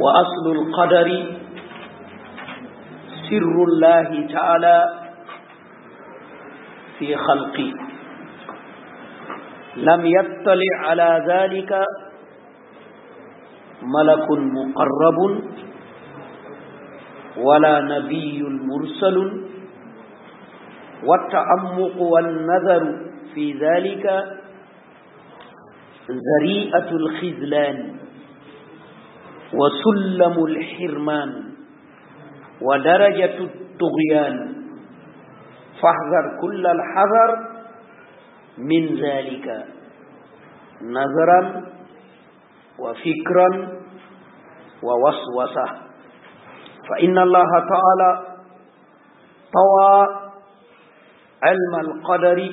واصل القدر سر الله تعالى في خلقي لم يطلع على ذلك ملك مقرب ولا نبي مرسل والتعمق والنذر في ذلك ذريئة الخذلان وسلم الحرمان ودرجة الطغيان فاحذر كل الحذر من ذلك نظرا وفكرا ووسوسة فإن الله تعالى طوى علم القدر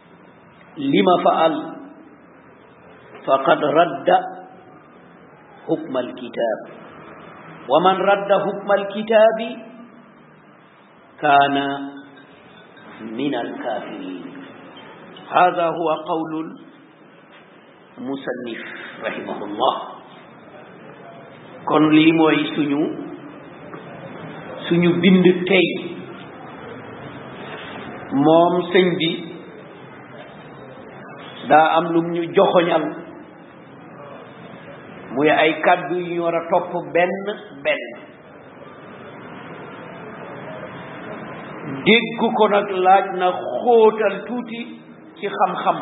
لما فعل فقد رد حكم الكتاب ومن رد حكم الكتاب كان من الكافرين هذا هو قول musannif rahimahullah kon lii mooy suñu suñu bind tey moom sëñ bi daa am lum ñu joxoñal muy ay kàddu yu ñu war a topp benn benn dégg ko nag laaj na xóotal tuuti ci xam-xam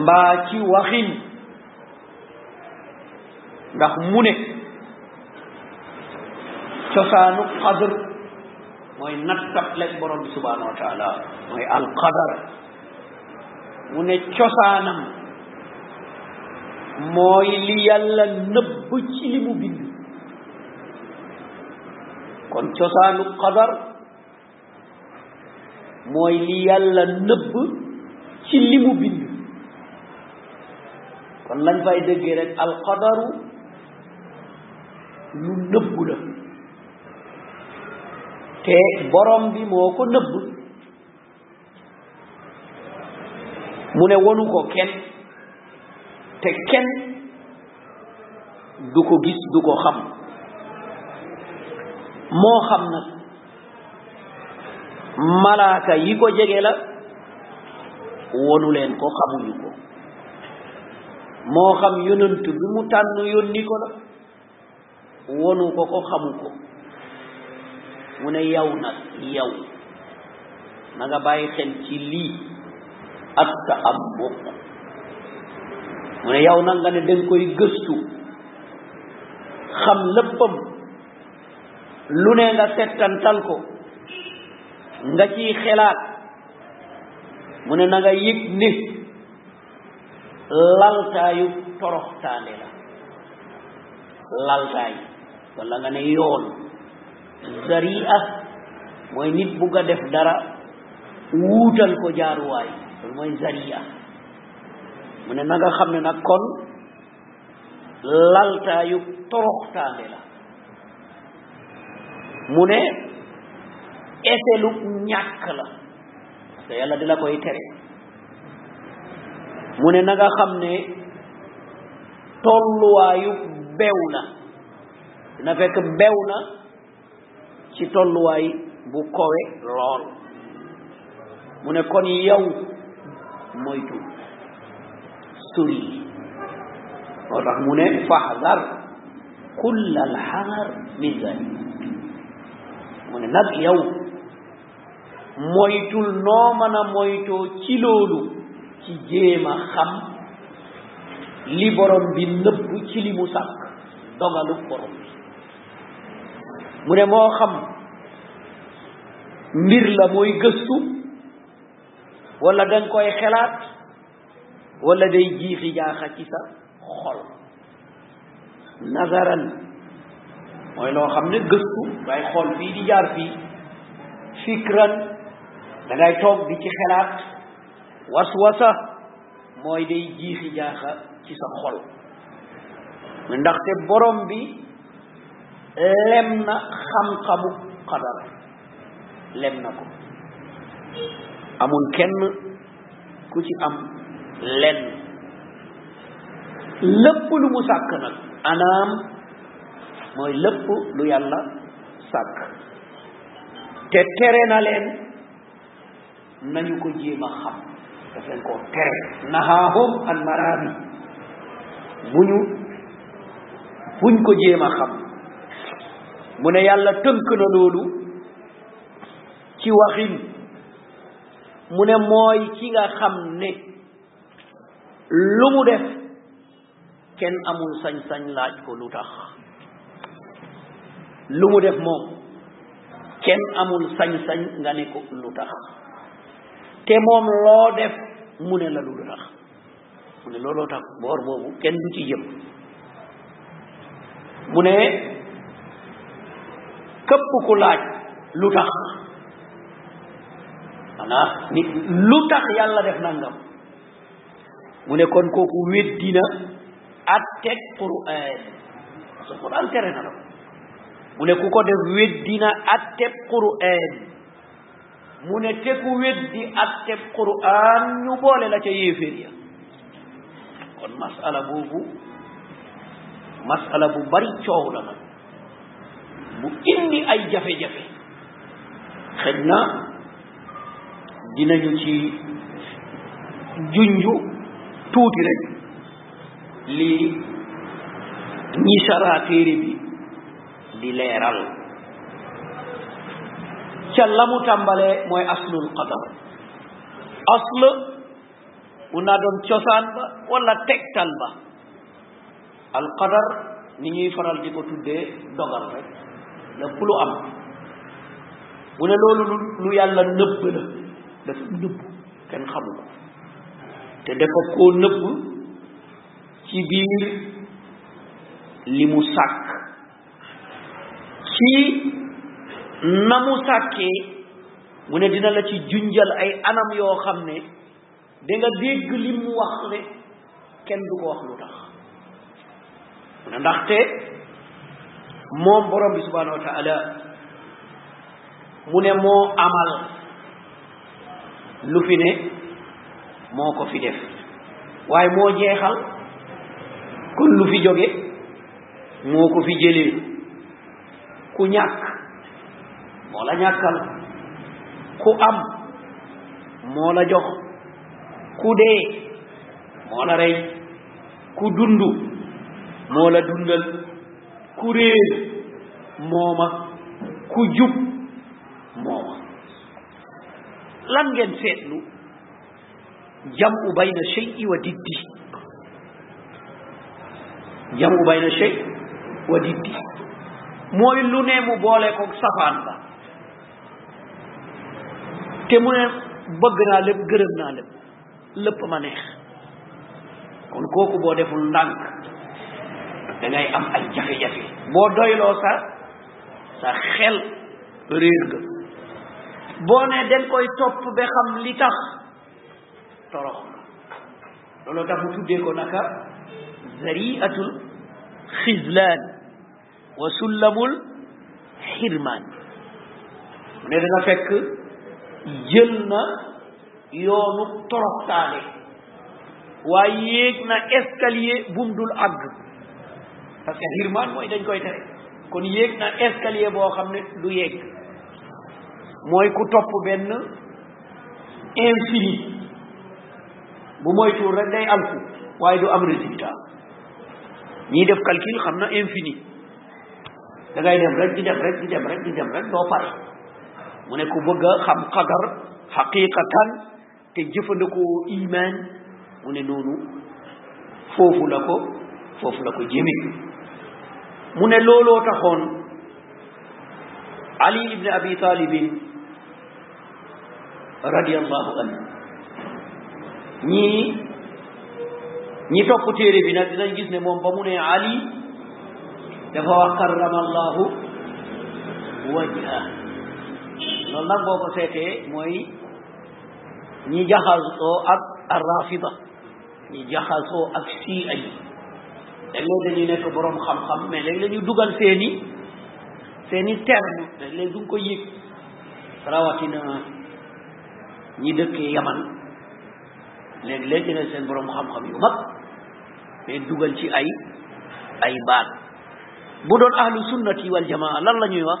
mbaa ci waxin ndax mu ne cosaanu qadr mooy nattab lay borom bi subhanahu wa taala mooy alqadar mu ne cosaanam mooy li yàlla nëbb ci li mu bind kon cosaanu qadar mooy li yàlla nëbb ci li mu bind kon lañ fay déggee rek alqadaru lu nëbb la te borom bi moo ko nëbb mu ne wonu ko kenn te kenn du ko gis du ko xam moo xam nag malaaka yi ko jege la wonu leen ko xamuñu ko moo xam yonent bi mu tànn yónni ko la wonu ko ko xamu ko mu ne yow nag yow na nga bàyyi xel ci lii ak sa am bopp mu ne yow nag nga ne danga koy gëstu xam léppam lu ne nga settantal ko nga ciy xelaat mu ne na nga yëg ne laltaayu toroxtaane la laltaay wala nga ne yoon zaria mooy nit bu nga def dara wuutal ko jaaruwaay loolu mooy zaria mu ne na nga xam ne nag kon laltaayu toroxtaande la mu ne eselu ñàkk la parce que yàlla di la koy tere mu ne na nga xam ne tolluwaayu bew la dina fekk bew na ci tolluwaay bu kowe lool mu ne kon yow moytu suri moo tax mu ne fahdar kull alxadar min zalik mu ne nag yow moytul noo mën a moytoo ci loolu ci jéem a xam li borom bi nëbb ci li mu sàkk dogalu borom mu ne moo xam mbir la mooy gëstu wala danga koy xelaat wala day jiixi jaaxa ci sa xol nazaran mooy loo xam ne gëstu ngay xool fii di jaar fii fikran da ngay toog di ci xelaat waswasa mooy day jiixi jaaxa ci sa xol ndaxte borom bi lem na xam-xamu xadar lem na ko amul kenn ku ci am lenn lépp lu mu sàkk nag anaam mooy lépp lu yàlla sàkk te tere na leen nañu ko jéem a xam daf leen koo tere nahaahum an maraami bu ñu buñ ko jéem a xam mu ne yàlla tënk na loolu ci waxin mu ne mooy ci nga xam ne lu mu def kenn amul sañ-sañ laaj ko lu tax lu mu def moom kenn amul sañ-sañ nga ne ko lu tax te moom loo def mu ne la lu tax mu ne looloo tax boor boobu kenn du ci jëm mu ne këpp ku laaj lu tax maanaam nit lu tax yàlla def nangam mu ne kon kooku weddi na atteg quraan parce que quraan tere na la mu ne ku ko def weddi na atteg quraan mu ne te ku weddi atteg quraan ñu boole la ca yéeféer ya kon masala boobu masala bu bari coow la nag bu indi ay jafe-jafe xëy na dinañu ci junju tuuti rek li ñi saraa téere bi di leeral ca la mu tàmbalee mooy aslul qadar asl mun naa doon cosaan ba wala tegtal ba alqadar ni ñuy faral di ko tuddee dogal rek lépp lu am mu ne loolu lu lu yàlla nëbb la dafa nëbb kenn xamu ko te dafa koo nëbb ci biir li mu sàkk ci na mu sàkkee mu ne dina la ci junjal ay anam yoo xam ne da nga dégg li mu wax ne kenn du ko wax lu tax mu ne ndaxte moom borom bi subhanahu wa taala mu ne moo amal lu fi ne moo ko fi def waaye moo jeexal kon lu fi jóge moo ko fi jëlee ku ñàkk moo la ñàkkal ku am moo la jox ku dee moo la rey ku dund moo la dundal ku réer mooma ku jub mooma lan ngeen seetlu jam'u bayna shay'i wa diddi jam'u bayna shay wa diddi mooy lu ne mu boole ko safaan ba te mu ne bëgg naa lépp gërëm naa lépp lépp ma neex kon kooku boo deful ndànk da ngay am ay jafe-jafe boo doyloo sa sa xel réer nga boo ne dañ koy topp ba xam li tax torox nga loolu tax mu tuddee ko naka zariatul xizlaan wa sullamul xirmaan mu ne danga fekk jël na yoonu toroxtaane waaye yéeg na escalier bu mu dul àgg parce que xirmaan mooy dañ koy tere kon yéeg na escalier boo xam ne du yéeg mooy ku topp benn infini bu moytuwul rek day alku waaye du am résultat ñiy def calcul xam na infini da ngay dem rek di dem rek di dem rek di dem rek doo pare mu ne ku bëgg a xam qadar xaqiqatan te jëfandikoo iman mu ne noonu foofu la ko foofu la ko jëme mu ne looloo taxoon ali ibn abi talibin radiyallahu anhu ñii ñi topp téere bi nag dinañ gis ne moom ba mu ne ali dafa wax karrama allahu wajha loolu nag boo ko seetee mooy ñi jaxasoo ak arrafida ñu jaxasoo ak sii ay léeg-léeg dañuy nekk boroom xam-xam mais léeg-léeg ñu dugal seeni seeni terme léeg-léeg du nga ko yëg rawatina ñi dëkkee yaman léeg-léeg dina seen boroom xam-xam yu mag mais dugal ci ay ay baat bu doon ahlu sunnati wal jamaa lan la ñuy wax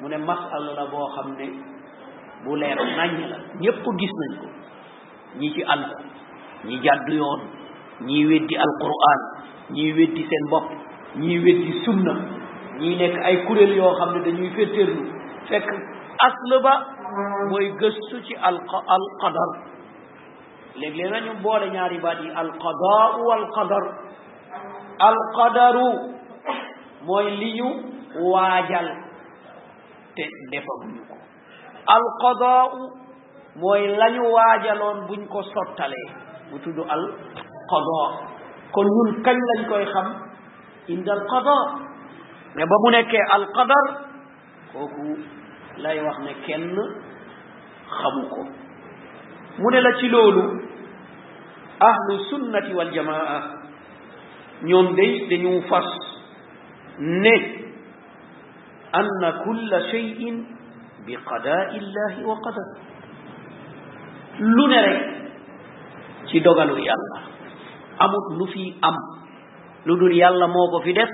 mu ne masala la boo xam ne bu leer naññ la ñépp gis nañ ko ñi ci àll ñi jàddu yoon ñi weddi alquran ñi weddi seen bopp ñi weddi sunna ñi nekk ay kuréel yoo xam ne dañuy féttéerlu fekk asl ba mooy gëstu ci al al qadar léeg-léeg nañu boole ñaari baat yi alqadaau walqadar alqadaru mooy li ñu waajal te defaguñu ko alqadaau mooy la ñu waajaloon buñ ko sottalee bu tudd al qadaa kon ñun kañ lañ koy xam inda al qadaa mais ba mu nekkee al qadar kooku lay wax ne kenn xamu ko mu ne la ci loolu ahlu sunnati wal jamaa ñoom day dañu fas ne anna kulla shay'in bi qadaa illahi wa qadar lu ne rek ci dogalu yàlla amut lu fi am lu dul yàlla moo ko fi def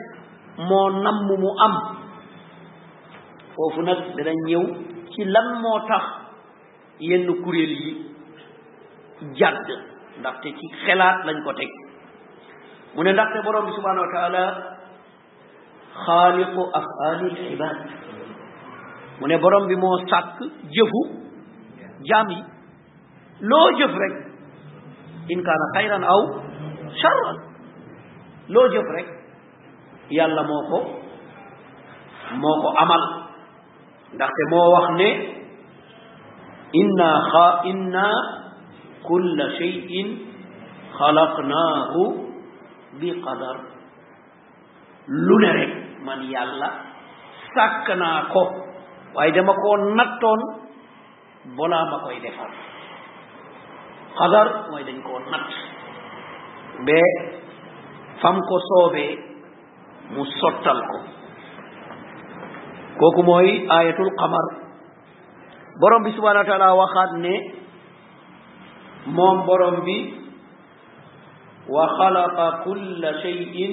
moo namm mu am foofu nag dana ñëw ci lan moo tax yenn kuréel yi jàdd ndaxte ci xelaat lañ ko teg mu ne ndaxte borom bi subhanahu wa taala xaaliqu afaalil ibaad mu ne borom bi moo sàkk jëfu jaam yi loo jëf rek in kaana xayran aw charran loo jëf rek yàlla moo ko moo ko amal ndaxte moo wax ne inna xa inna kulla cheyin xalaqnaahu bi qadar lu ne rek man yàlla sàkk naa ko waaye dama koo nattoon balaa ma koy defar xadar mooy dañ koo natt ba fam ko soobee mu sottal ko kooku mooy ayatul qamar borom bi subhanahu wa taala waxaat ne moom borom bi wa xalaqa kulla shay'in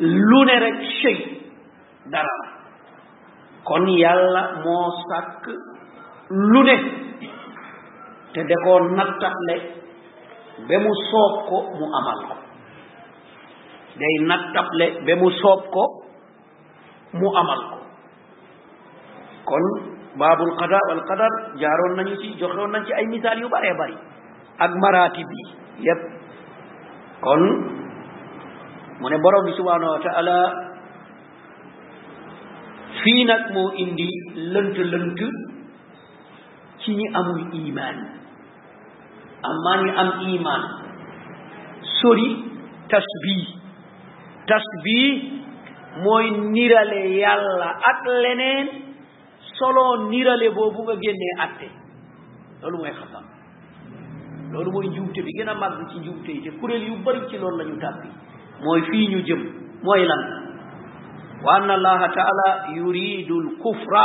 lu ne rek shay dara la kon yàlla moo sàkk lu ne te da koo nattaxle ba mu soob ko mu amal ko day nattaxle ba mu soob ko mu amal ko kon baabul qada wal qadar jaaroon nañu ci joxewoon nañ ci ay misaal yu bëree bëri ak maraati bi yépp kon mu ne borom bi subhanahu wa taala fii nag moo indi lënt lënt ci ñi amul imaan amma ñi am imaan sori tasbih tasbih mooy nirale yàlla ak leneen solo nirale boobu nga génnee atte loolu mooy xatam loolu mooy njuumte bi gën a màgg ci njuumte yi te kuréel yu bari ci loolu la ñu tàbbi mooy fii ñu jëm mooy lan wa anna allaha taala yuridu al kufra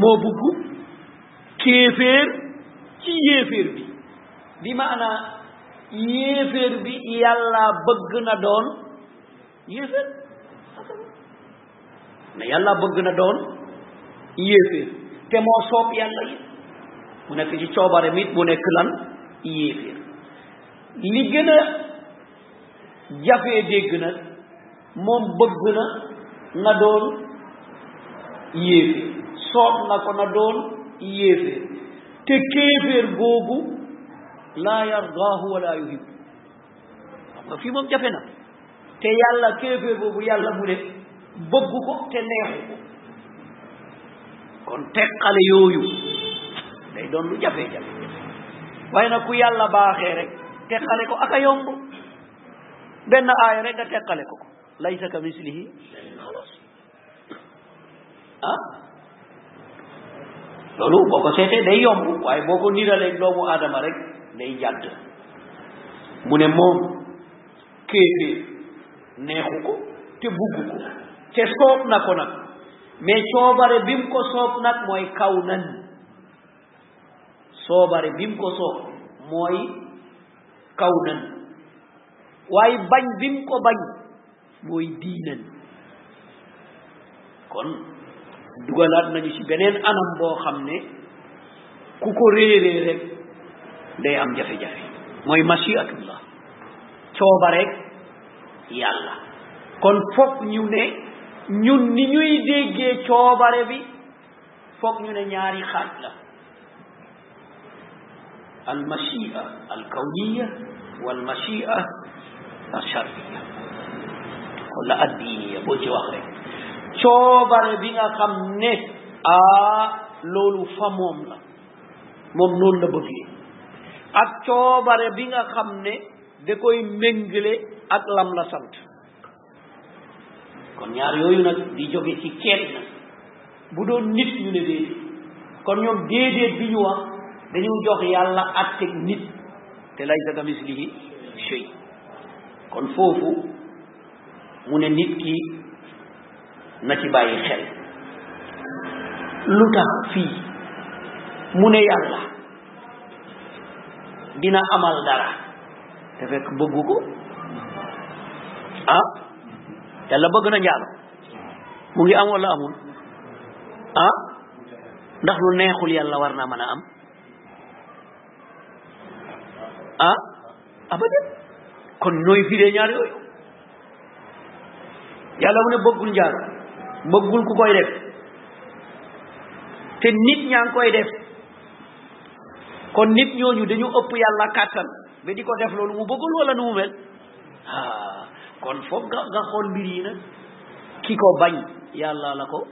moo bugg kéeféer ci yéeféer bi bi maanaa yéeféer bi yàlla bëgg na doon yéeféer mais yàlla bëgg na doon yéeféer te moo soob yàlla yi mu nekk ci coobare mit mu nekk lan yéeféer li gën a jafee dégg nag moom bëgg na na doon yéefe soob na ko na doon yéefe te kéeféer googu laa yardaahu wala yuhib xam nga fii moom jafe na te yàlla kéeféer boobu yàlla mu ne bëgg ko te neexu ko kon teqale yooyu day doon lu jafe-jafe waaye nag ku yàlla baaxee rek teqale ko aka yomb benn aaya rek nga teqale ko ko laysa ka mislihi xalas ah loolu boo ko seetee day yomb waaye boo ko niralee doomu aadama rek day jàdd mu ne moom kéefee neexu ko te bugg ko te soob na ko nag mais coobare bi mu ko soob nag mooy kaw nan soobare bi mu ko soob mooy qawnan waaye bañ bi mu ko bañ mooy diinan kon dugalaat nañu ci beneen anam boo xam ne ku ko réeree rek day am jafe-jafe mooy machiatullah cooba rek yàlla kon foog ñu ne ñun ni ñuy déggee coobare bi foog ñu ne ñaari xaaj la al machia al kawniya wal machia al charia wala addiiniya boo ci wax rek coobare bi nga xam ne ah loolu fa moom la moom noonu la bëggee ak coobare bi nga xam ne da koy méngale ak lam la sant kon ñaar yooyu nag di jóge ci ceet nag bu doon nit ñu ne déedéet kon ñoom déedéet bi ñu wax dañu jox yàlla atteg nit te laysa ka mislihi shay kon foofu mu ne nit ki na ci bàyyi xel lu tax fii mu ne yàlla dina amal dara te fekk bëggu ko ah yàlla bëgg na njaalo mu ngi am wala amul ah ndax lu neexul yàlla war naa mën a am ah abadan kon nooy firee ñaar yooyu yàlla mu ne bëggul njaar bëggul ku koy def te nit ñaa ngi koy def kon nit ñooñu dañu ëpp yàlla kàttan ba di ko def loolu mu bëggul wala nu mu mel ah kon foog nga nga xool mbir yi nag ki ko bañ yàlla la ko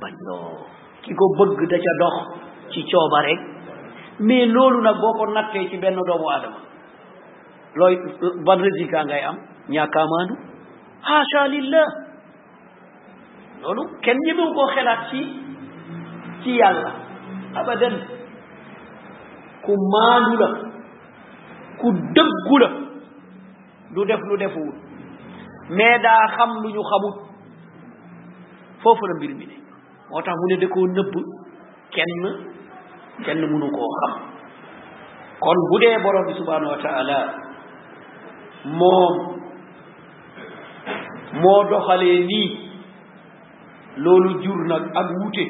bañ doo ki ko bëgg da ca dox ci cooba rek mais loolu nag boo ko nattee ci benn doomu aadama looy ban résultat ngay am ñaakaamaandu haasha lillah loolu kenn ñemewu koo xelaat ci ci yàlla abadan ku maandu la ku dëggu la du def lu defuwul mais daa xam lu ñu xamut foofu la mbir mi ne moo tax mu ne da koo nëbb kenn kenn mënu koo xam kon bu dee borom bi subhanahu wa taala moom moo doxalee nii loolu jur nag ak wute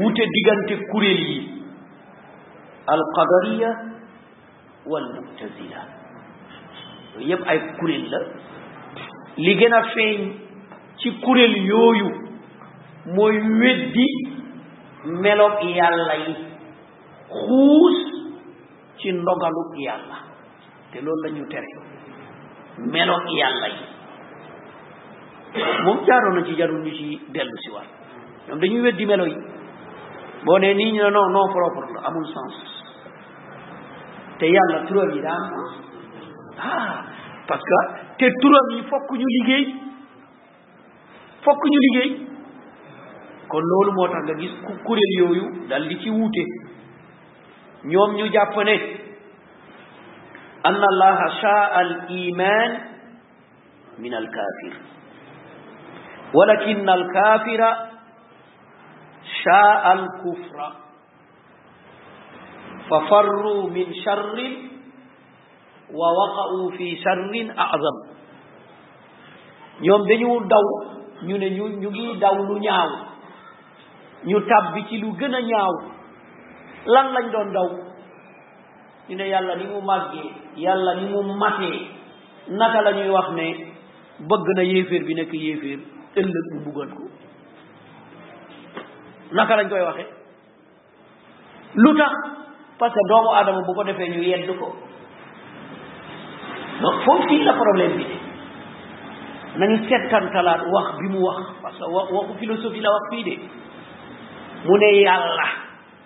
wute diggante kuréel yi alqadariya wal mutazila yooyu yëpp ay kuréel la li gën a feeñ ci kuréel yooyu mooy weddi meloog yàlla yi xuus ci ndogalug yàlla te loolu la ñu tere meloog yàlla yi moom jaaroon na ci jarul ñu ci dellu si waat ñoom dañuy weddi melo yi boo nee nii ñu ne non non propre la amul sens te yàlla turam yi daa am sens ah parce que te turam yi fokk ñu liggéey fokk ñu liggéey kon loolu moo tax nga gis ku kuréel yooyu dal di ci wuute ñoom ñu jàpp ne anna allaha shaa al iman min al kafir walakin al kafira shaa al kufra fa farru min charrin wa waqa'u fi charrin azam ñoom dañu daw ñu ne ñu ñu ngi daw lu ñaaw ñu tàbbi ci lu gën a ñaaw lan lañ doon daw ñu ne yàlla ni mu màggee yàlla ni mu matee naka la ñuy wax ne bëgg na yéeféer bi nekk yéeféer ëllëg mu buggal ko naka lañ koy waxe lu tax parce que doomu aadama bu ko defee ñu yedd ko donc foofu fii la problème bi de nañu settantalaat wax bi mu wax parce que waxu philosophie la wax fii de mu ne yàlla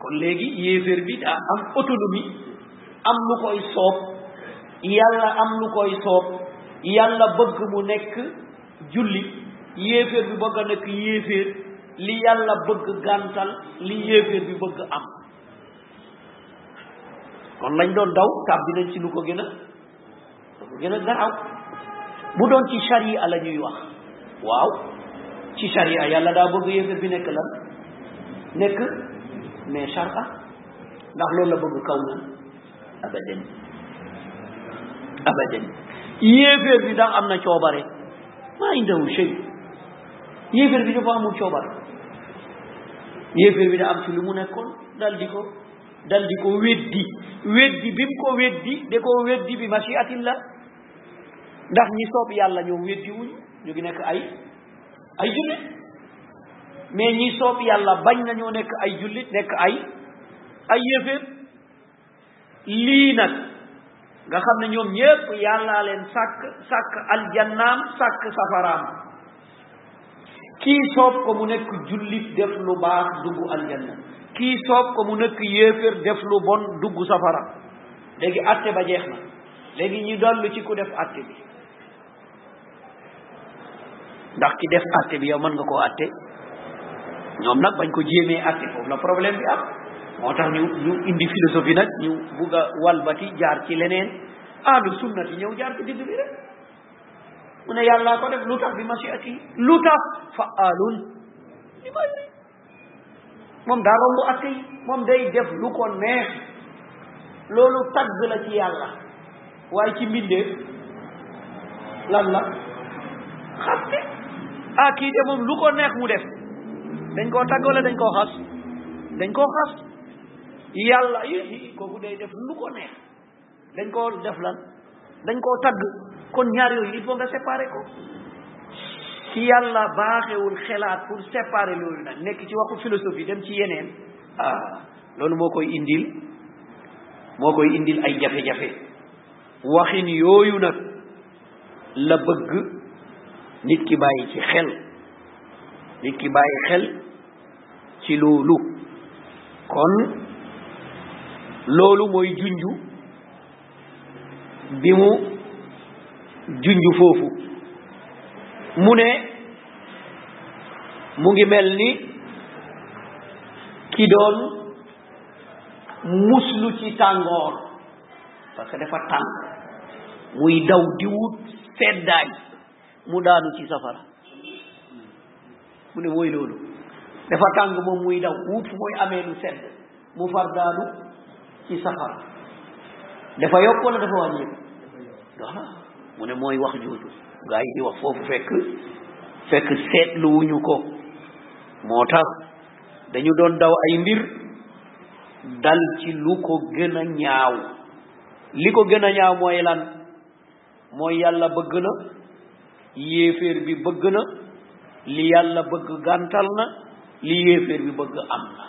kon léegi yéeféer bi daa am autonomie am lu koy soob yàlla am lu koy soob yàlla bëgg mu nekk julli yéeféer bi bëgg a nekk yéeféer li yàlla bëgg gàntal li yéeféer bi bëgg am kon lañ doon daw tàbbi nañ ci lu ko gën a dafa gën a garaaw bu doon ci sharia la ñuy wax waaw ci sharia yàlla daa bëgg yéefar bi nekk lan nekk mais sharia ndax loolu la bëgg kaw na abadan abadan yéefar bi daa am na coobare maa indahu shay yéefar bi dafa amul coobare yéefar bi daa am ci lu mu nekkoon dal di ko dal di ko weddi weddi bi mu ko weddi da ko weddi bi machiatin la ndax ñi soob yàlla ñoom weddi wuñu ñu ngi nekk ay ay jullit mais ñi soob yàlla bañ nañoo nekk ay jullit nekk ay ay yéeféer lii nag nga xam ne ñoom ñépp yàllaa leen sàkk sàkk aljannaam sàkk safaraam kii soob ko mu nekk jullit def lu baax dugg aljanna kii soob ko mu nekk yéefér def lu bon dugg safara léegi atte ba jeex na léegi ñu dollu ci ku def atte bi ndax ki def atte bi yow mën nga koo atte ñoom nag bañ ko jéemee atte foofu la problème bi am moo tax ñu ñu indi philosophie nag ñu bugg a walbati jaar ci leneen ahlu sunnati ñëw jaar ci digg bi rek mu ne yàllaa ko def lu tax bi mashiati lu tax faalun li ma yuri moom daa romb atte yi moom day def lu ko neex loolu tagg la ci yàlla waaye ci mbindeef lan la xaste ah kii de moom lu ko neex mu def dañ koo tagg wala dañ koo xas dañ koo xas yàlla yi kooku day def lu ko neex dañ koo def lan dañ koo tagg kon ñaar yooyu il faut nga séparer ko ki yàlla baaxewul xelaat pour séparer loolu nag nekk ci waxu philosophie dem ci yeneen ah loolu moo koy indil moo koy indil ay jafe-jafe waxin yooyu nag la bëgg nit ki bàyyi ci xel nit ki bàyyi xel ci loolu kon loolu mooy junju bi mu junju foofu mu ne mu ngi mel ni ki doon muslu ci tàngoor parce que dafa tàng muy daw di wut seddaay mu daanu ci safara mu ne mooy loolu dafa tàng moom muy daw wut fu muy amee lu sedd mu far daanu ci safara dafa yokk wala dafa wàññeeku voilà mu ne mooy wax jooju gaa yi di wax foofu fekk fekk seetlu wuñu ko moo tax dañu doon daw ay mbir dal ci lu ko gën a ñaaw li ko gën a ñaaw mooy lan mooy yàlla bëgg na yéeféer bi bëgg na li yàlla bëgg gàntal na li yéeféer bi bëgg am na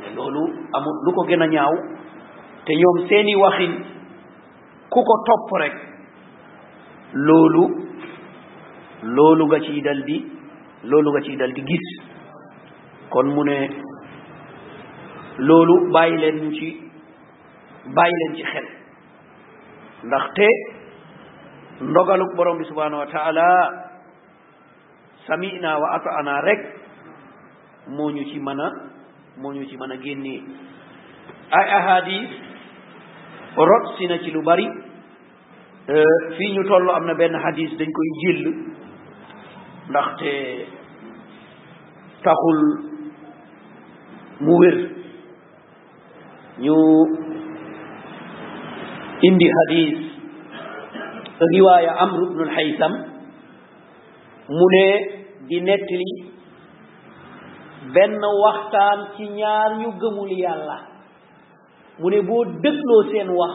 mais loolu amul lu ko gën a ñaaw te ñoom seeni waxin ku ko topp rek loolu loolu nga ciy dal di loolu nga ciy dal di gis kon mu ne loolu bàyyi leen ñu ci bàyyi leen ci xel ndaxte ndogaluk borom bi subhanahu wa taala samina wa ataana rek moo ñu ci mën a moo ñu ci mën a génnee ay ahadis rot si na ci lu bari fii ñu toll am na benn hadis dañ koy jël ndaxte taxul mu wér ñu indi xadis riwaaya amr ibnu alxaysam mu ne di nettali benn waxtaan ci ñaar ñu gëmul yàlla mu ne boo dégloo seen wax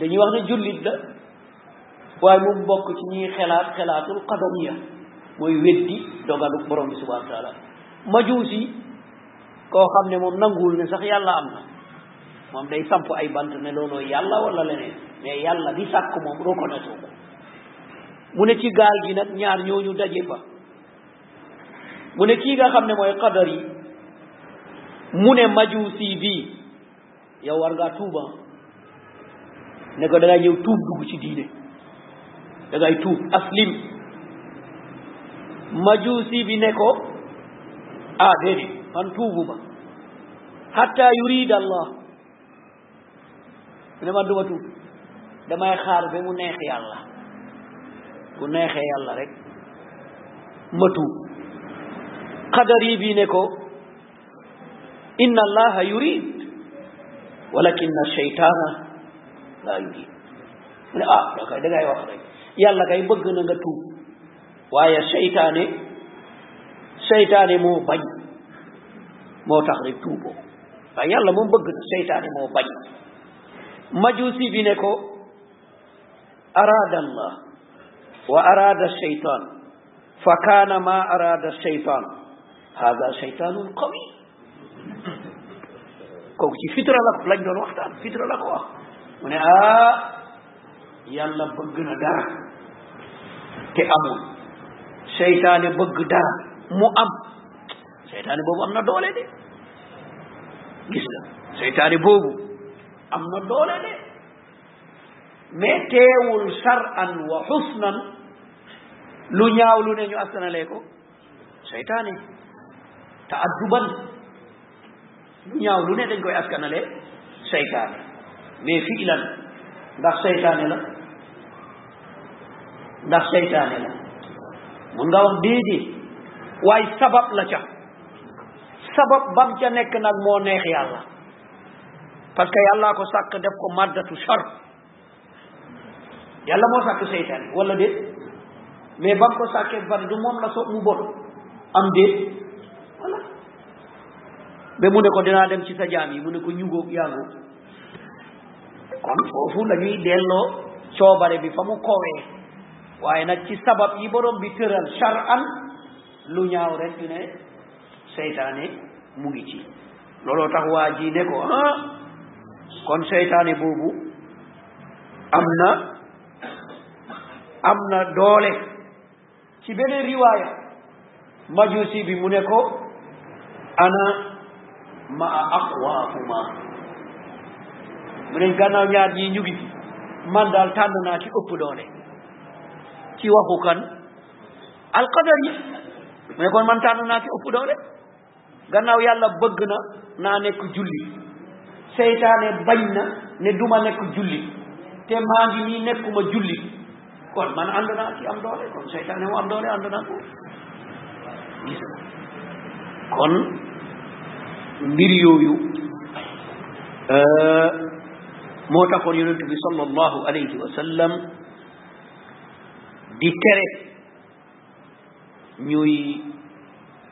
dañuy wax ne jullit la waaye mu bokk ci ñuy xelaat xelaatul qadariya mooy weddi dogalu borom bi subhanahu wa taala majuusi koo xam ne moom nanguwul ne sax yàlla am na moom day samp ay bant ne looloo yàlla wala leneen mais yàlla di sàkk moom reconnaître ko mu ne ci gaal gi nag ñaar ñooñu daje fa mu ne kii nga xam ne mooy qadar yi mu ne majuusi bii yow war ngaa tuuba ne ko da ngay ñëw tuub dugg ci diine da ngay tuub aslim majusi bi ne ko ah déedéet man tuubuma hatta yurid allah mu ne man duma tuub damay xaar ba mu neex yàlla bu neexee yàlla rek ma tuub xadari bi ne ko inna allaha yurid walakinna shaytaana laa yurid mu ne ah loo kay dangay wax rek yàlla kay bëgg na nga tuub waaye seytaane seytaane moo bañ moo tax rek tuuboo waaye yàlla moom bëgg na seytaane moo bañ majusi bi ne ko araada allah wa araada seytaan fa kaana ma araada shaytaan hada shaytaanun qawi kooku ci fitra la lañ doon waxtaan fitra la ko wax mu ne ah yàlla bëgg na dara te amul seytaane bëgg dara mu am seytaane boobu am na doole de gis nga seytaane boobu am na doole de mais teewul sar an wa xusnan lu ñaaw lu ne ñu askanalee ko seytaane te adduban lu ñaaw lu ne dañ koy askanalee seytaane mais fii lan ndax seytaane la ndax seytaane la mun nga wax déedéet waaye sabab la ca sabab bam ca nekk nag moo neex yàlla parce que yàllaa ko sàkk def ko màddatu char yàlla moo sàkk seytaan wala déet mais ba ko sàkkee ban du moom la so mu bon am déet wala ba mu ne ko dinaa dem ci sa jaam yi mu ne ko ñugóog yàngu kon foofu la ñuy delloo coobare bi fa mu kowee waaye nag ci sabab yi borom bi tëral charan lu ñaaw rek ñu ne seytaane mu ngi ci looloo tax waa ji ne ko ah kon seytaane boobu am na am na doole ci beneen riwaaya majusi bi mu ne ko ana ma a aqwaafuma mu ne gannaaw ñaar ñii ñu ngi fi man daal tànn naa ci ëpp doole ci waxu kan alqadar yi mu ne kon man tànn naa ci ëpp doole gannaaw yàlla bëgg na naa nekk julli seytaane bañ na ne duma nekk julli te maa ngi nii nekkuma julli kon man ànd naa ci am doole kon seytaane mu am doole ànd naa ko gis kon mbir yooyu euh, moo taxoon yonent bi sallallahu alayhi wa sallam di tere ñuy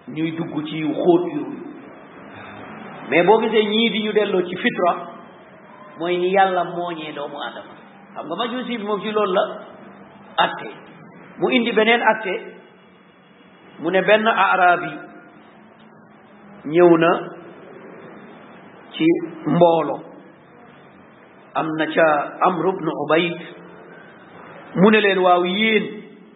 ñuy dugg ci yu xóot yu mais boo gisee ñii di ñu delloo ci fitra mooy ni yàlla mooñee doomu aadama xam nga majusi bi moom ci loolu la atte mu indi beneen atte mu ne benn arabi ñëw na ci mboolo am na ca amru bnu ubayd mu ne leen waaw yéen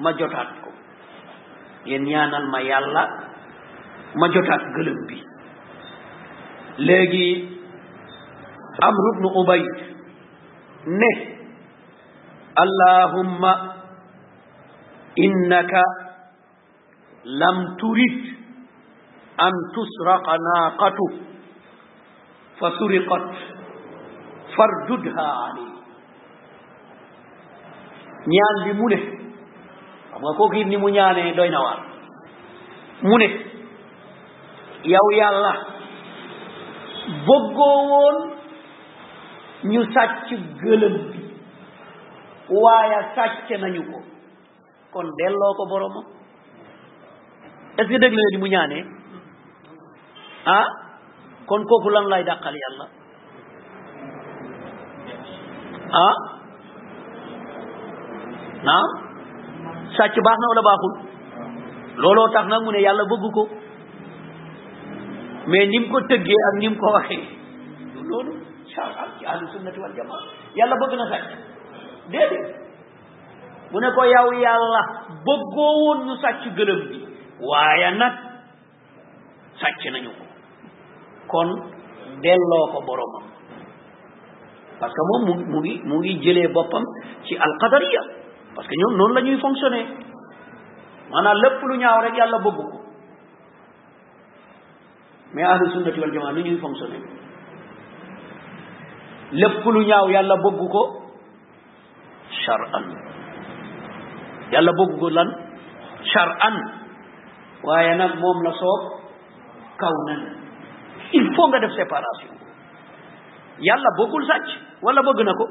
ma jotaat ko ngeen ñaanal ma yàlla ma jotaat gëlëm bi léegi amr ibnu ubay ne allahumma innaka lam turid an tusraqa naaqatu fa suriqat fardudha ali ñaan bi mu ne xam nga kooku it ni mu ñaanee doy na waar mu ne yow yàlla bëggoo woon ñu sàcc gëlëm bi waaye sàcc nañu ko kon delloo ko boromam est-ce que dégg na ni mu ñaanee ah kon kooku lan lay dàqal yàlla ah naam sàcc baax na wala baaxul looloo tax nag mu ne yàlla bëgg ko mais ni mu ko tëggee ak ni mu ko waxee loolu sax am ci ahlu sunnati wal jamaa yàlla bëgg na sàcc déedéet mu ne ko yow yàlla bëggoo woon ñu sàcc gëlëm bi waaye nag sàcc nañu ko kon delloo ko boromam parce que moom mu mu ngi mu ngi jëlee boppam ci alqadariya parce que ñoom noonu la ñuy fonctionner maanaam lépp lu ñaaw rek yàlla bëgg ko mais ahlu sunnati wal jamaa nu ñuy fonctionner lépp lu ñaaw yàlla bëgg ko charan yàlla bëgg ko lan charan waaye nag moom la soob kaw nan il faut nga def séparation yàlla bëggul sàcc wala bëgg na ko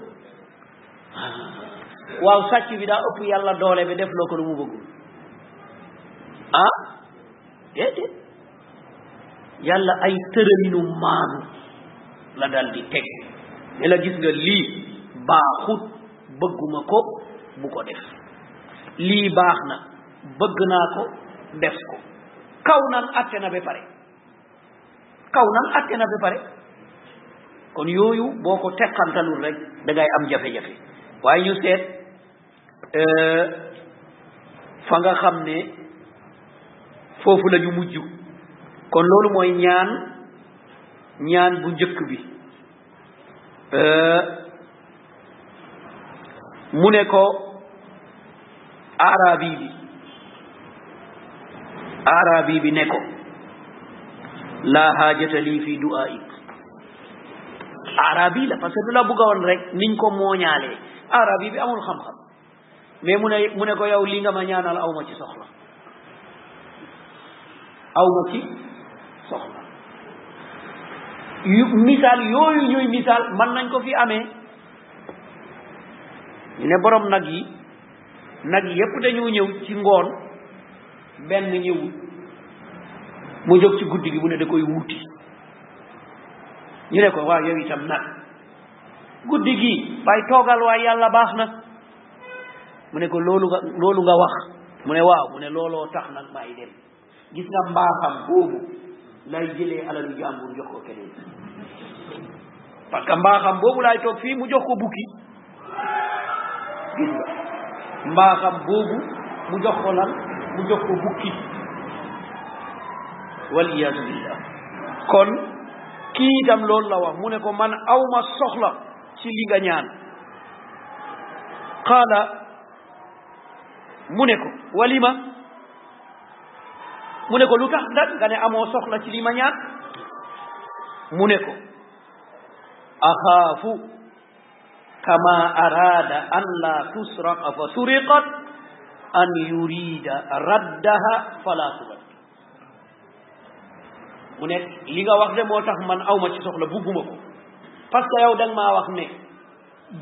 waaw sàcc bi daa ëpp yàlla doole bi def loo ko lu mu bëggul ah déedéet yàlla ay tëralinu maanu la dal di teg ne la gis nga lii baaxut bëgguma ko bu ko def lii baax na bëgg naa ko def ko kaw nan atte na ba pare kaw nan atte na ba pare kon yooyu boo ko teqantalul rek da ngay am jafe-jafe waaye ñu seet euh, fa nga xam ne foofu la ñu mujj kon loolu mooy ñaan ñaan bu njëkk bi euh, mu ne ko arabi bi arabi bi ne ko laa haajata lii fi du'aik arab yi la parce que du la bëgg a woon rek niñ ko mooñaalee arab yi bi amul xam-xam mais mu ne mu ne ko yow lii nga ma ñaanal aw ma ci soxla aw ma ci soxla yu misaal yooyu ñuy misaal mën nañ ko fi amee ñu ne borom nag yi nag yi yépp dañoo ñëw ci ngoon benn ñëwul mu jóg ci guddi gi mu ne da koy wuuti ñu ne ko waaw yow itam nag guddi gi waaye toogal waaye yàlla baax na mu ne ko loolu nga loolu nga wax mu ne waaw mu ne looloo tax nag maay dem gis nga mbaaxam boobu lay jëlee alalu jàmbur jox ko keneen parce que mbaaxam boobu laay toog fii mu jox ko bukki gis nga mbaaxam boobu mu jox ko lan mu jox ko bukki wal iyaadu billah kon kii itam loolu la wax mu ne ko man awma soxla ci li nga ñaan qaala mu ne ko walima mu ne ko lu tax nag nga ne amoo soxla ci li ma ñaan mu ne ko axaafu kama araada an la tusraqa fa suriqat an yurida raddaha fala turat mu ne li nga wax de moo tax man awma ci soxla bugguma ko parce que yow danga maa wax ne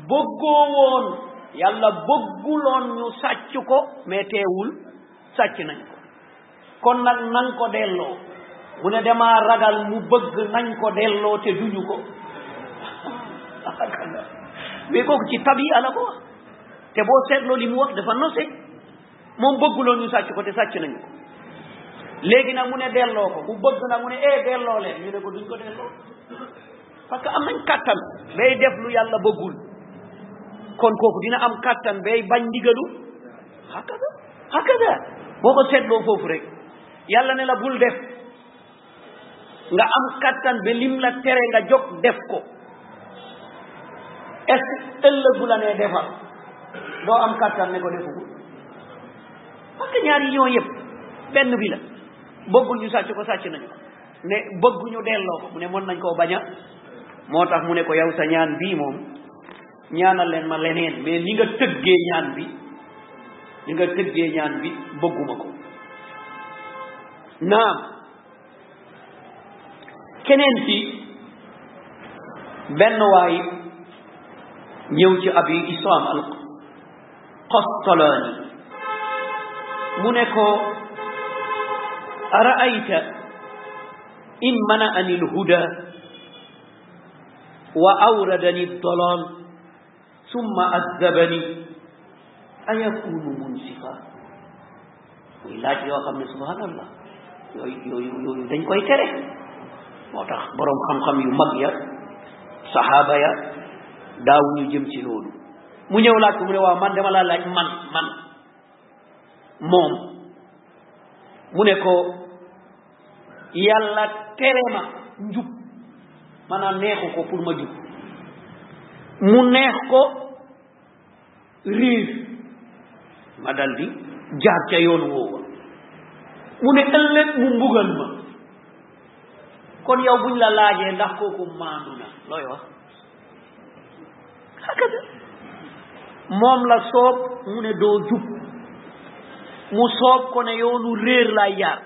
bëggoo woon yàlla bëgguloon ñu sàcc ko mais teewul sàcc nañ ko kon nag nan ko delloo mu ne damaa ragal mu bëgg nañ ko delloo te duñu ko mais kooku ci tabi ala ko wax te boo seetloo li mu wax dafa nose moom bëgguloon ñu sàcc ko te sàcc nañu ko léegi nag mu ne delloo ko mu bëgg nag mu ne eh delloo leen ñu ne ko duñ ko delloo parce que am nañ kàttan bay def lu yàlla bëggul kon kooku dina am kàttan bay bañ ndigalu hakada hakada boo ko seetloo foofu rek yàlla ne la bul def nga am kàttan ba lim la tere nga jóg def ko est ce que ëllëg bu la nee defal doo am kàttan ne ko defugul parce que ñaari yoon yëpp benn bi la bëggul ñu sàcc ko sàcc nañu ko ne bëgg ñu delloo ko mu ne mën nañ koo baña moo tax mu ne ko yow sa ñaan bii moom ñaanal leen ma leneen mais li nga tëggee ñaan bi li nga tëggee ñaan bi bëgguma ko naam keneen ci benn waay ñëw ci abi islam al القصلاني منكو أرأيت إن منعني الهدى وأوردني الضلال ثم أذبني أيكون منصفا muy laaj yoo xam ne subhanallah yooyu yooyu yooyu dañ koy tere moo tax boroom xam-xam yu mag ya saxaaba ya daaw ñu jëm ci loolu mu ñëw laaj ko mu ne waaw man dama laa laaj man man moom mu ne ko yàlla tere ma njub maanaam neexu ko pour ma jub mu neex ko réer ma dal di jaar ca yoon woowa mu ne ëllëg mu mbugal ma kon yow buñ la laajee ndax kooku maandu na looy wax hakada moom la soob mu ne doo jub mu soob ko ne yoonu réer lay jaar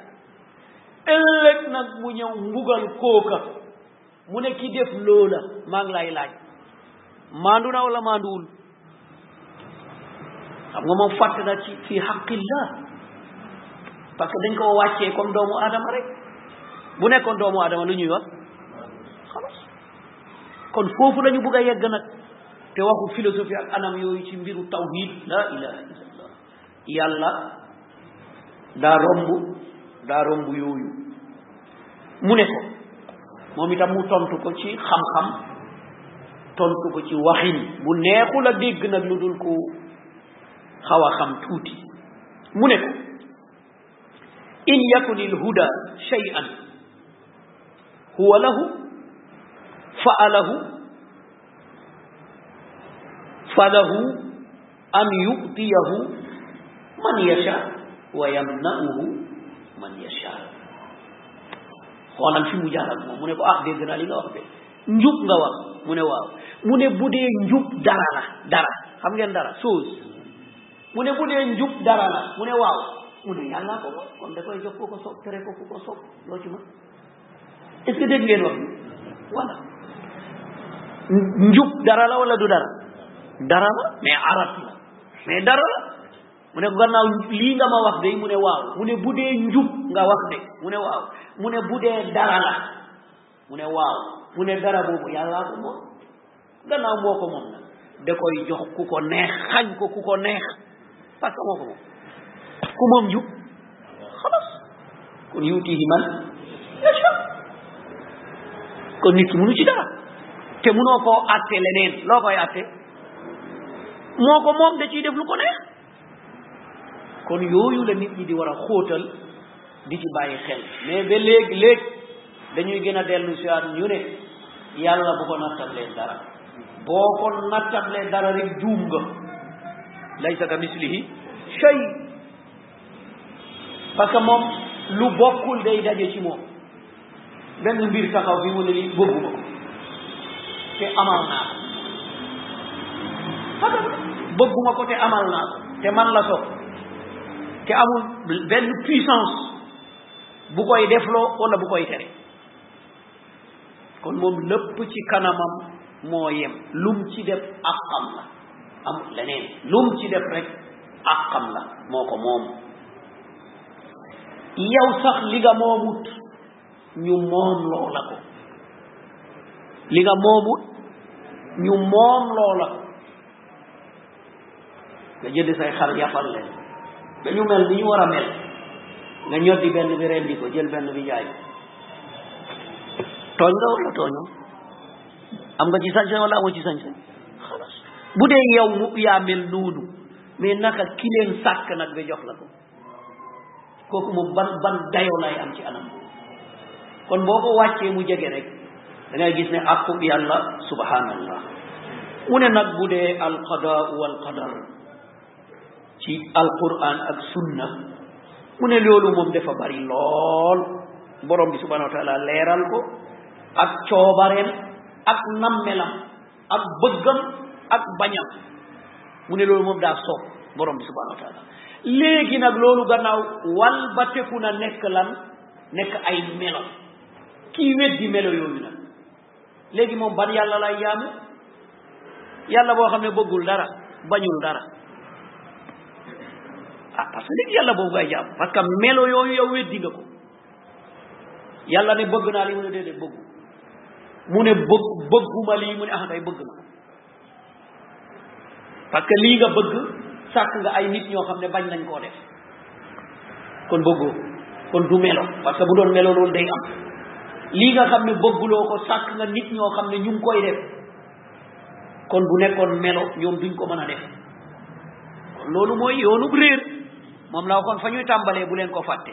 ëllëg nag mu ñëw mbugal kooka mu ne ki def loola maa ngi lay laaj maandu na wala maanduwul xam nga moom fàtte na ci fii xaqillah parce que dañ ko wàccee comme doomu aadama rek bu nekkoon doomu aadama lu ñuy wax xalas kon foofu lañu bugg a yegg nag te waxu philosophie ak anam yooyu ci mbiru tawhid la ilaha illa yàlla daa romb daa romb yooyu mu ne ko moom itam mu tontu ko ci xam-xam tontu ko ci waxin bu neexul a dégg nag lu dul ko xaw a xam tuuti mu ne ko in yakun il huda shay'an huwa lahu fa'alahu falahu an yutiyahu man yasha wa yamna'uhu man yasha xoolal fi mu jaaral moom mu ne ko ah dégg naa li nga wax de njub nga wax mu ne waaw mu ne bu dee njub dara la dara xam ngeen dara chose mu ne bu dee njub dara la mu ne waaw mu ne yàllaa ko moom kon da koy jox ku ko sopp tere ko ku ko sopp loo ci mën est-ce que dégg ngeen wax voilà njub dara la wala du dara dara la mais arab la mais dara la mu ne ko gannaaw lii nga ma wax de mu ne waaw mu ne bu dee njub nga wax de mu ne waaw mu ne bu dee dara la mu ne waaw mu ne dara boobu yàllaa ko moom gannaaw moo ko moom da koy jox ku ko neex xañ ko ku ko neex parce que moo ko moom ku moom njub xalas kon yuutihi man yasha kon nit ki mënu ci dara te mënoo koo atte leneen loo koy atte moo ko moom da ciy def lu ko neex kon yooyu la nit ñi di war a xóotal di ci bàyyi xel mais ba léegi léeg dañuy gën a dellu si waat ñu ne yàlla bu ko nattablee dara boo ko nattablee dara rek juum nga laysa ka mislihi shay parce que moom lu bokkul day daje ci moom benn mbir taxaw bi mu ne nii bëggu ma ko te amal naa ko xam nga bëggu ma ko te amal naa ko te man la sopp te amul benn puissance bu koy defloo wala bu koy tere kon moom lépp ci kanamam moo yem lum ci def àqam la amul leneen lum ci def rek àqam la moo ko moom yow sax li nga moomut ñu moom loo la ko li nga moomut ñu moom loo la ko nga jënd say xar yàppal leen dañu mel ni ñu war a mel nga ñoddi benn bi rendi ko jël benn bi jaay tooñ nga wala tooñoo am nga ci sañ-sañ wala amoo ci sañ-sañ xalaas bu dee yow mu yaa mel noonu mais naka ki leen sàkk nag ba jox la ko kooku moom ban ban dayoo lay am ci anam kon boo ko wàccee mu jege rek da ngay gis ne àqub yàlla subhanallah mu ne nag bu dee alqada wal qadar ci alquran ak sunna mu ne loolu moom dafa bari lool borom bi subhanahu wa taala leeral ko ak coobareem ak nammelam ak bëggam ak bañam mu ne loolu moom daa soob borom bi subhanahu wa taala léegi nag loolu gannaaw wal ba teku na nekk lan nekk ay melo kii weddi melo yooyu nag léegi moom ban yàlla lay yaamu yàlla boo xam ne bëggul dara bañul dara ah parce que léegi yàlla boobu ngay jaamu parce que melo yooyu yow weddi nga ko yàlla ne bëgg naa lii mu ne déedéet bëggu mu ne bëgg bëgguma lii mu ne ah kay bëgg na parce que lii nga bëgg sàkk nga ay nit ñoo xam ne bañ nañ koo def kon bëggoo kon du melo parce que bu doon melo loolu day am lii nga xam ne bëgguloo ko sàkk nga nit ñoo xam ne ñu ngi koy def kon bu nekkoon melo ñoom duñ ko mën a def kon loolu mooy yoonu réer moom la waxoon fa ñuy tàmbalee bu leen ko fàtte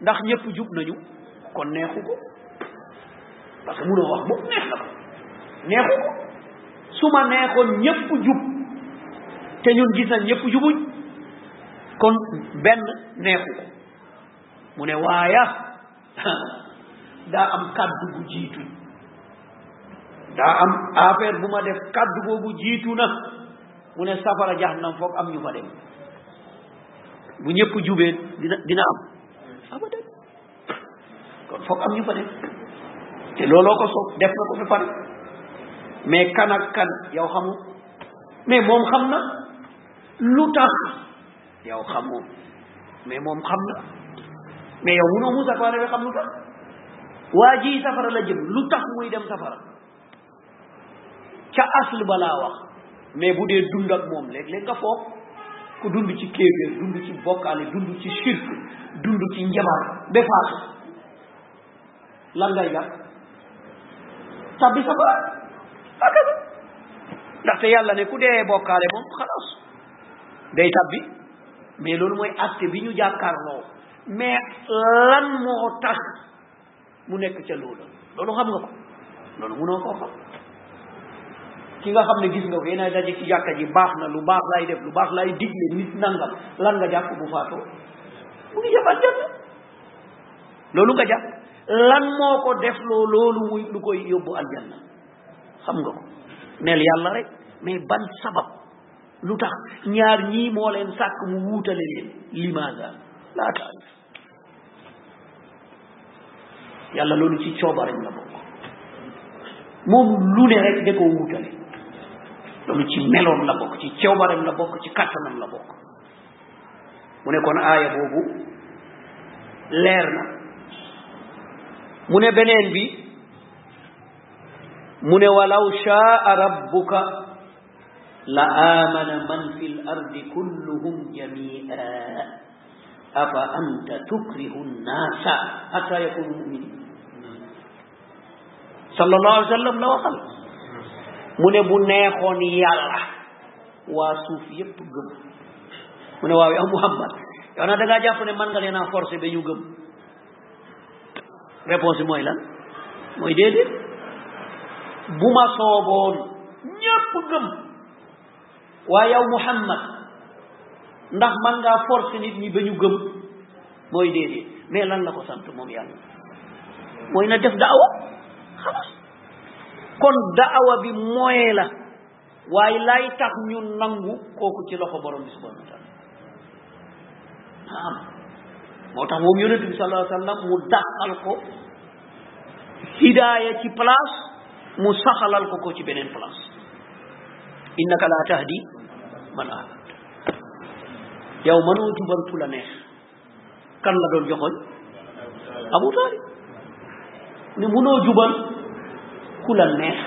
ndax ñëpp jub nañu kon neexu ko parce que munoo wax moom neex na ko neexu ko su ma neexoon ñëpp jub te ñun gis nañ ñëpp jubuñ kon benn neexu ko mu ne waaya daa am kàddu bu jiitu daa am affaire bu ma def kàddu boobu jiitu na mu ne safara jahannam foog am ñu fa dem bu ñëpp jubee dina dina am abadan kon foog am ñu fa def te looloo ko soob def na ko fi pare mais kan ak kan yow xamu mais moom xam na lu tax yow xamu mais moom xam na mais yow munoo musa ko ne xam lu tax waa ji safara la jëm lu tax muy dem safara ca asl ba laa wax mais bu dee dund ak moom léeg-léeg nga foog ku dund ci kéeféer dund ci bokkaale dund ci shirk dund ci njabar ba faatu lan ngay jàpp tabbi sa ba akasa ndaxte yàlla ne ku dee bokkaale moom xalaas day tabbi mais loolu mooy acte bi ñu jàkkaarloo mais lan moo tax mu nekk ca loola loolu xam nga ko loolu mënoo koo xam ki nga xam ne gis nga ko yéen a daje ci jàkka ji baax na lu baax laay def lu baax laay digle nit nangam lan nga jàpp bu faatoo mu ngi jëf aljanna loolu nga jàpp lan moo ko def loo loolu muy lu koy yóbbu aljanna xam nga ko neel yàlla rek mais ban sabab lu tax ñaar ñii moo leen sàkk mu wuutale leen limaada laa taarif yàlla loolu ci coobareem la bokk moom lu ne rek da ko wutale loolu ci meloom la bokk ci coobareem la bokk ci kàttanam la bokk mu ne kon aaya boobu leer na mu ne beneen bi mu ne walaw shaa rabbuka la amana man fi l ardi kulluhum jamia afa anta tukrihu nnaasa hatta yakunu muminin sallallahu alayhi wa sallam la waxal mu ne bu neexoon yàlla waa suuf yépp gëm mu ne waaw yow Muhammad yow nag da ngaa jàpp ne mën nga leen a forcer ba ñu gëm réponse bi mooy lan mooy déedéet bu ma sooboon ñépp gëm waa yow Muhammad ndax man ngaa forcer nit ñi ba ñu gëm mooy déedéet mais lan la ko sant moom yàlla mooy na def daawa xalas kon daawa bi moyen la waaye lay tax ñu nangu kooku ci loxo borom bi subhanahu wa taala naam moo tax moom yonent bi sallallahu alayhi wa sallam mu dàqal ko hidaaya ci place mu saxalal ko ko ci beneen place innaka laa tahdi man ahbabta yow mënoo jubal ku la neex kan la doon joxoñ abu taalib ne mënoo jubal ku la neex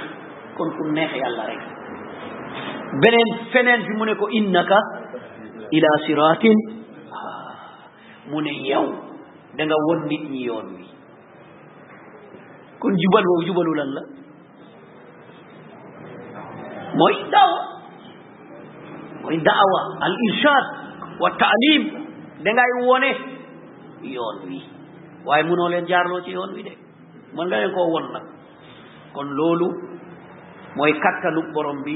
kon ku neex yàlla rek beneen feneen fi mu ne ko innaka ila siratin mu ne yow da nga won nit ñi yoon wi kon jubal woowu jubalu lan la mooy daawa mooy daawa al irshad wa taalim da ngay wone yoon wi waaye mënoo leen jaarloo ci yoon wi de mën nga leen koo won nag kon loolu mooy kattanu borom bi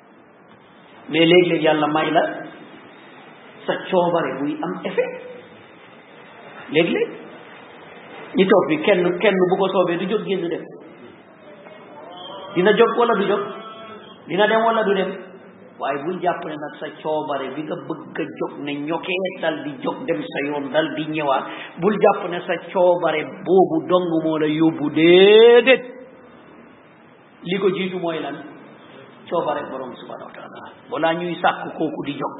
mais léeg-léeg yàlla may la sa coobare buy am effet léeg-léeg ñi toog bi kenn kenn bu ko soobee du jóg génn dem dina jóg wala du jóg dina dem wala du dem waaye bul jàpp ne nag sa coobare bi nga bëgg a jóg ne ñokee dal di jóg dem sa yoon dal di ñëwaat bul jàpp ne sa coobare boobu dong moo la yóbbu déedéet li ko jiitu mooy lan coobare borom bi subhanahu wa taala balaa ñuy sàkk kooku di jóg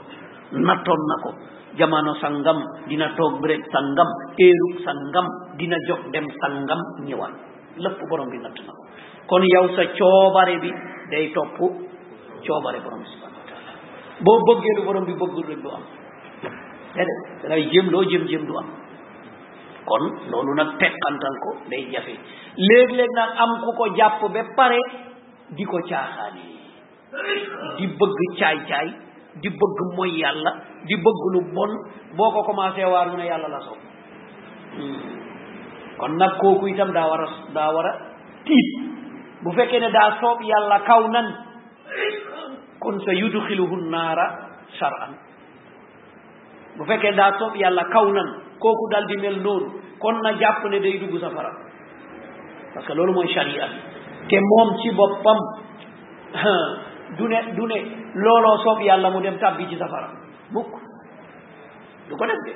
nattoon na ko jamono sangam dina toog béréb sangam éeru sangam dina jóg dem sangam ñëwaat lépp borom bi natt na ko kon yow sa coobare bi day topp coobare borom bi subhanahu wa taala boo bëggee lu borom bi bëggul rek du am déedéet dangay jéem loo jéem jéem du am kon loolu nag teqantal ko day jafe léeg-léeg nag am ku ko jàpp ba pare di ko caaxaane di bëgg caay-caay di bëgg mooy yàlla di bëgg lu bon boo ko commencé waar mu ne yàlla la soob kon nag kooku itam daa war a daa war a tiit bu fekkee ne daa soob yàlla kaw nan kon sa yudxiluhu naara shar'an bu fekkee daa soob yàlla kaw nan kooku dal di mel noonu kon na jàpp ne day dugg safara parce que loolu mooy sharia te moom ci boppam du ne du ne looloo soob yàlla mu dem tàbbi ci safara mukk du ko def de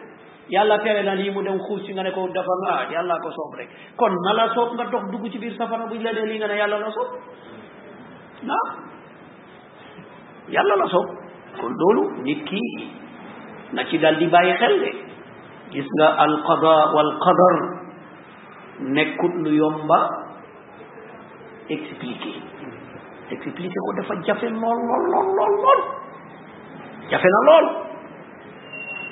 yàlla tere na lii mu dem xuus ci nga ne ko dafa ah yàlla ko soob rek kon na la soob nga dox dugg ci biir safara buñ la dee lii nga ne yàlla la soob ah yàlla la soob kon loolu nit ki na ci dal di bàyyi xel de gis nga alqada wal qadar nekkut lu yomba expliquer expliquer ko dafa jafe lool lool lool lool lool jafe na lool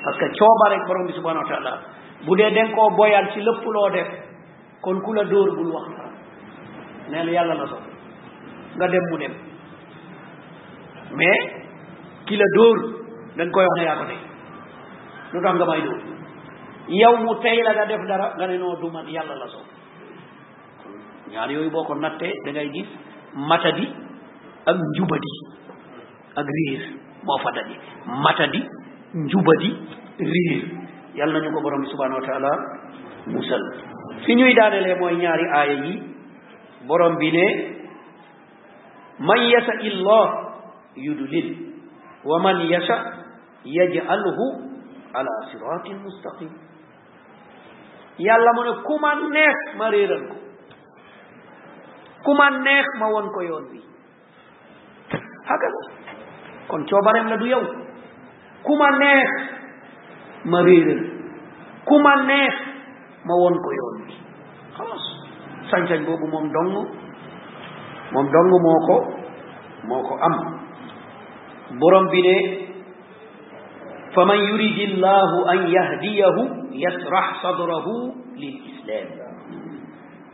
parce que cooba rek borom bi subhanahu wa taala bu dee den koo boyal ci lépp loo def kon ku la dóor bul wax dara neel yàlla la so nga dem mu dem mais ki la dóor dañ koy wax ne yaa ko tey lu tax nga may dóor yow mu tey la nga def dara nga ne noo du man yàlla la so ñaar yooyu boo ko nattee da ngay gis matadi ak njubadi ak riir moo fa daje matadi njubadi riir yàlla nañu ko borom bi subhanahu wa taala musal fi ñuy daanelee mooy ñaari aaya yi borom bi ne man yasa illah yudlil wa man yasa yaj'alhu ala siratin mustaqim yàlla mu ne ku ma neex ma réeral ko ku ma neex ma won ko yoon bi haka kon coobareem la du yow ku ma neex ma réeral ku ma neex ma won ko yoon bi xalaas sañ-sañ boobu moom dong moom dong moo ko moo ko am borom bi ne fa man yuridi llahu an yahdiyahu yasrax sadrahu lil islam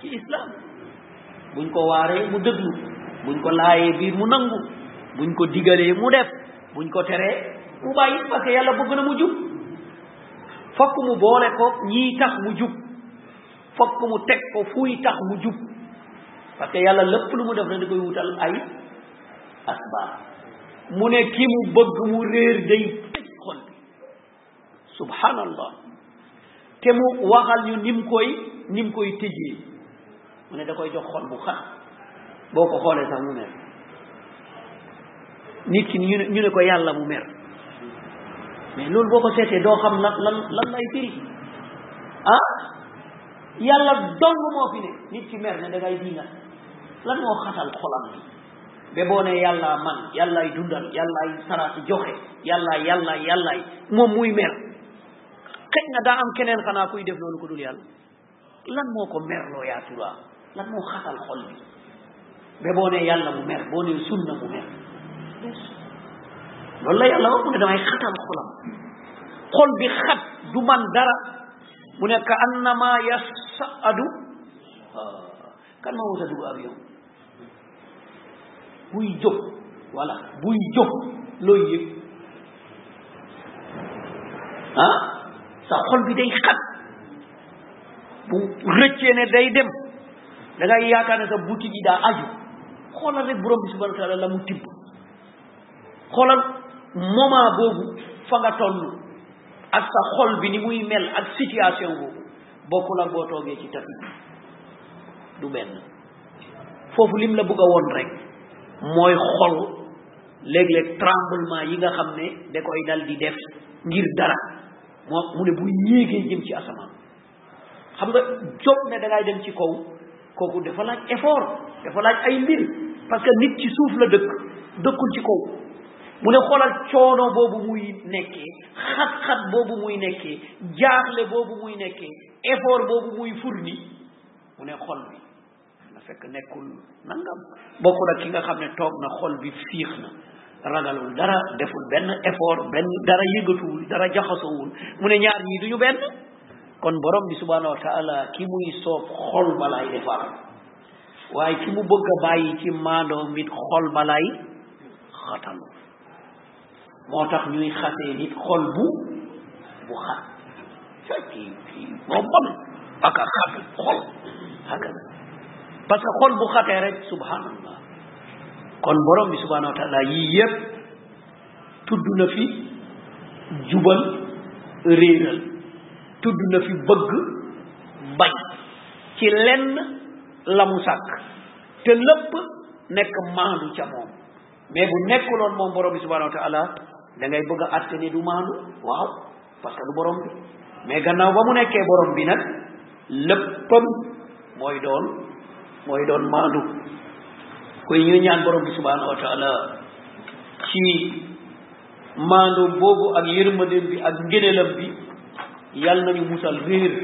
ci islam buñ ko waaree mu dëglu buñ ko laayee biir mu nangu buñ ko digalee mu def buñ ko teree mu bàyyi parce que yàlla bëgg na mu jub fokk mu boole ko ñii tax mu jub fokk mu teg ko fuy tax mu jub parce que yàlla lépp lu mu def na da koy wutal ay asbaab mu ne ki mu bëgg mu réer day subhanallah te mu waxal ñu nim koy nim koy tëjee mu ne da koy jox xol bu xat boo ko xoolee sax mu mer nit ki ñu ne ñu ne ko yàlla mu mer mais loolu boo ko seetee doo xam lan lan lan lay firi ah yàlla dong moo fi ne nit ki mer ne da ngay diingat lan moo xatal xolam bi ba boo ne yàllaa man yàllaay dundal yàllaay saraati joxe yàllaay yàllaay yàllaay moom muy mer xëj na daa am keneen xanaa kuy def loolu ko dul yàlla lan moo ko merloo yaa tura lan moo xatal xol bi ba boo ne yàlla mu mer boo ne sunna mu mer loolu la yàlla wax mu ne damay xatal xolam xol bi xat du man dara mu ne ka annama yasadu kan ma wuta dugg avion buy jóg voilà buy jóg looy yëg ah sa xol bi day xat bu rëccee ne day dem da ngay yaakaar ne sa buti ji daa aju xoolal rek borom bi subhanahu wa taala la mu tibb xoolal moment boobu fa nga toll ak sa xol bi ni muy mel ak situation boobu bokkul ak boo toogee ci tapi du benn foofu lim la bëgg a woon rek mooy xol léeg-léeg tremblement yi nga xam ne da koy dal di def ngir dara moo mu ne bu yéegee jëm ci asamaan xam nga jóg ne da ngay dem ci kaw kooku dafa laaj effort dafa laaj ay mbir parce que nit ci suuf la dëkk dëkkul ci kaw mu ne xoolal coono boobu muy nekkee xat-xat boobu muy nekkee jaaxle boobu muy nekkee effort boobu muy fourni mu ne xol bi na fekk nekkul nangam bokkul ak ki nga xam ne toog na xol bi fiix na ragalul dara deful benn effort benn dara yëgatuwul dara jaxasoowul mu ne ñaar ñii duñu benn kon borom bi subhanahu wa taala ki muy soob xol balaay defar waaye ki mu bëgg a bàyyi ci maandoo mit xol balaay xatalu moo tax ñuy xasee nit xol bu bu xat kii kii moo bon ak a xat xol haka parce que xol bu xatee rek subhanallah kon borom bi subhanahu wa taala yii yëpp tudd na fi jubal réeral tudd na fi bëgg bañ ci lenn la mu sàkk te lépp nekk maandu ca moom mais bu nekkuloon moom borom bi subhanahu wa taala da ngay bëgg a atte ni du maandu waaw parce que du borom bi mais gannaaw ba mu nekkee borom bi nag léppam mooy doon mooy doon maandu koy ñu ñaan borom bi subhanahu wa taala ci maandoom boobu ak yërmandeem bi ak ngëneelam bi yàlla nañu musal réer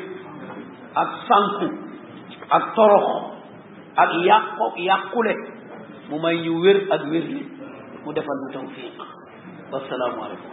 ak sànku ak torox ak yàqo yàqule mu may ñu wér ak wér li mu defal ñu tawfiq wassalaamu aleykum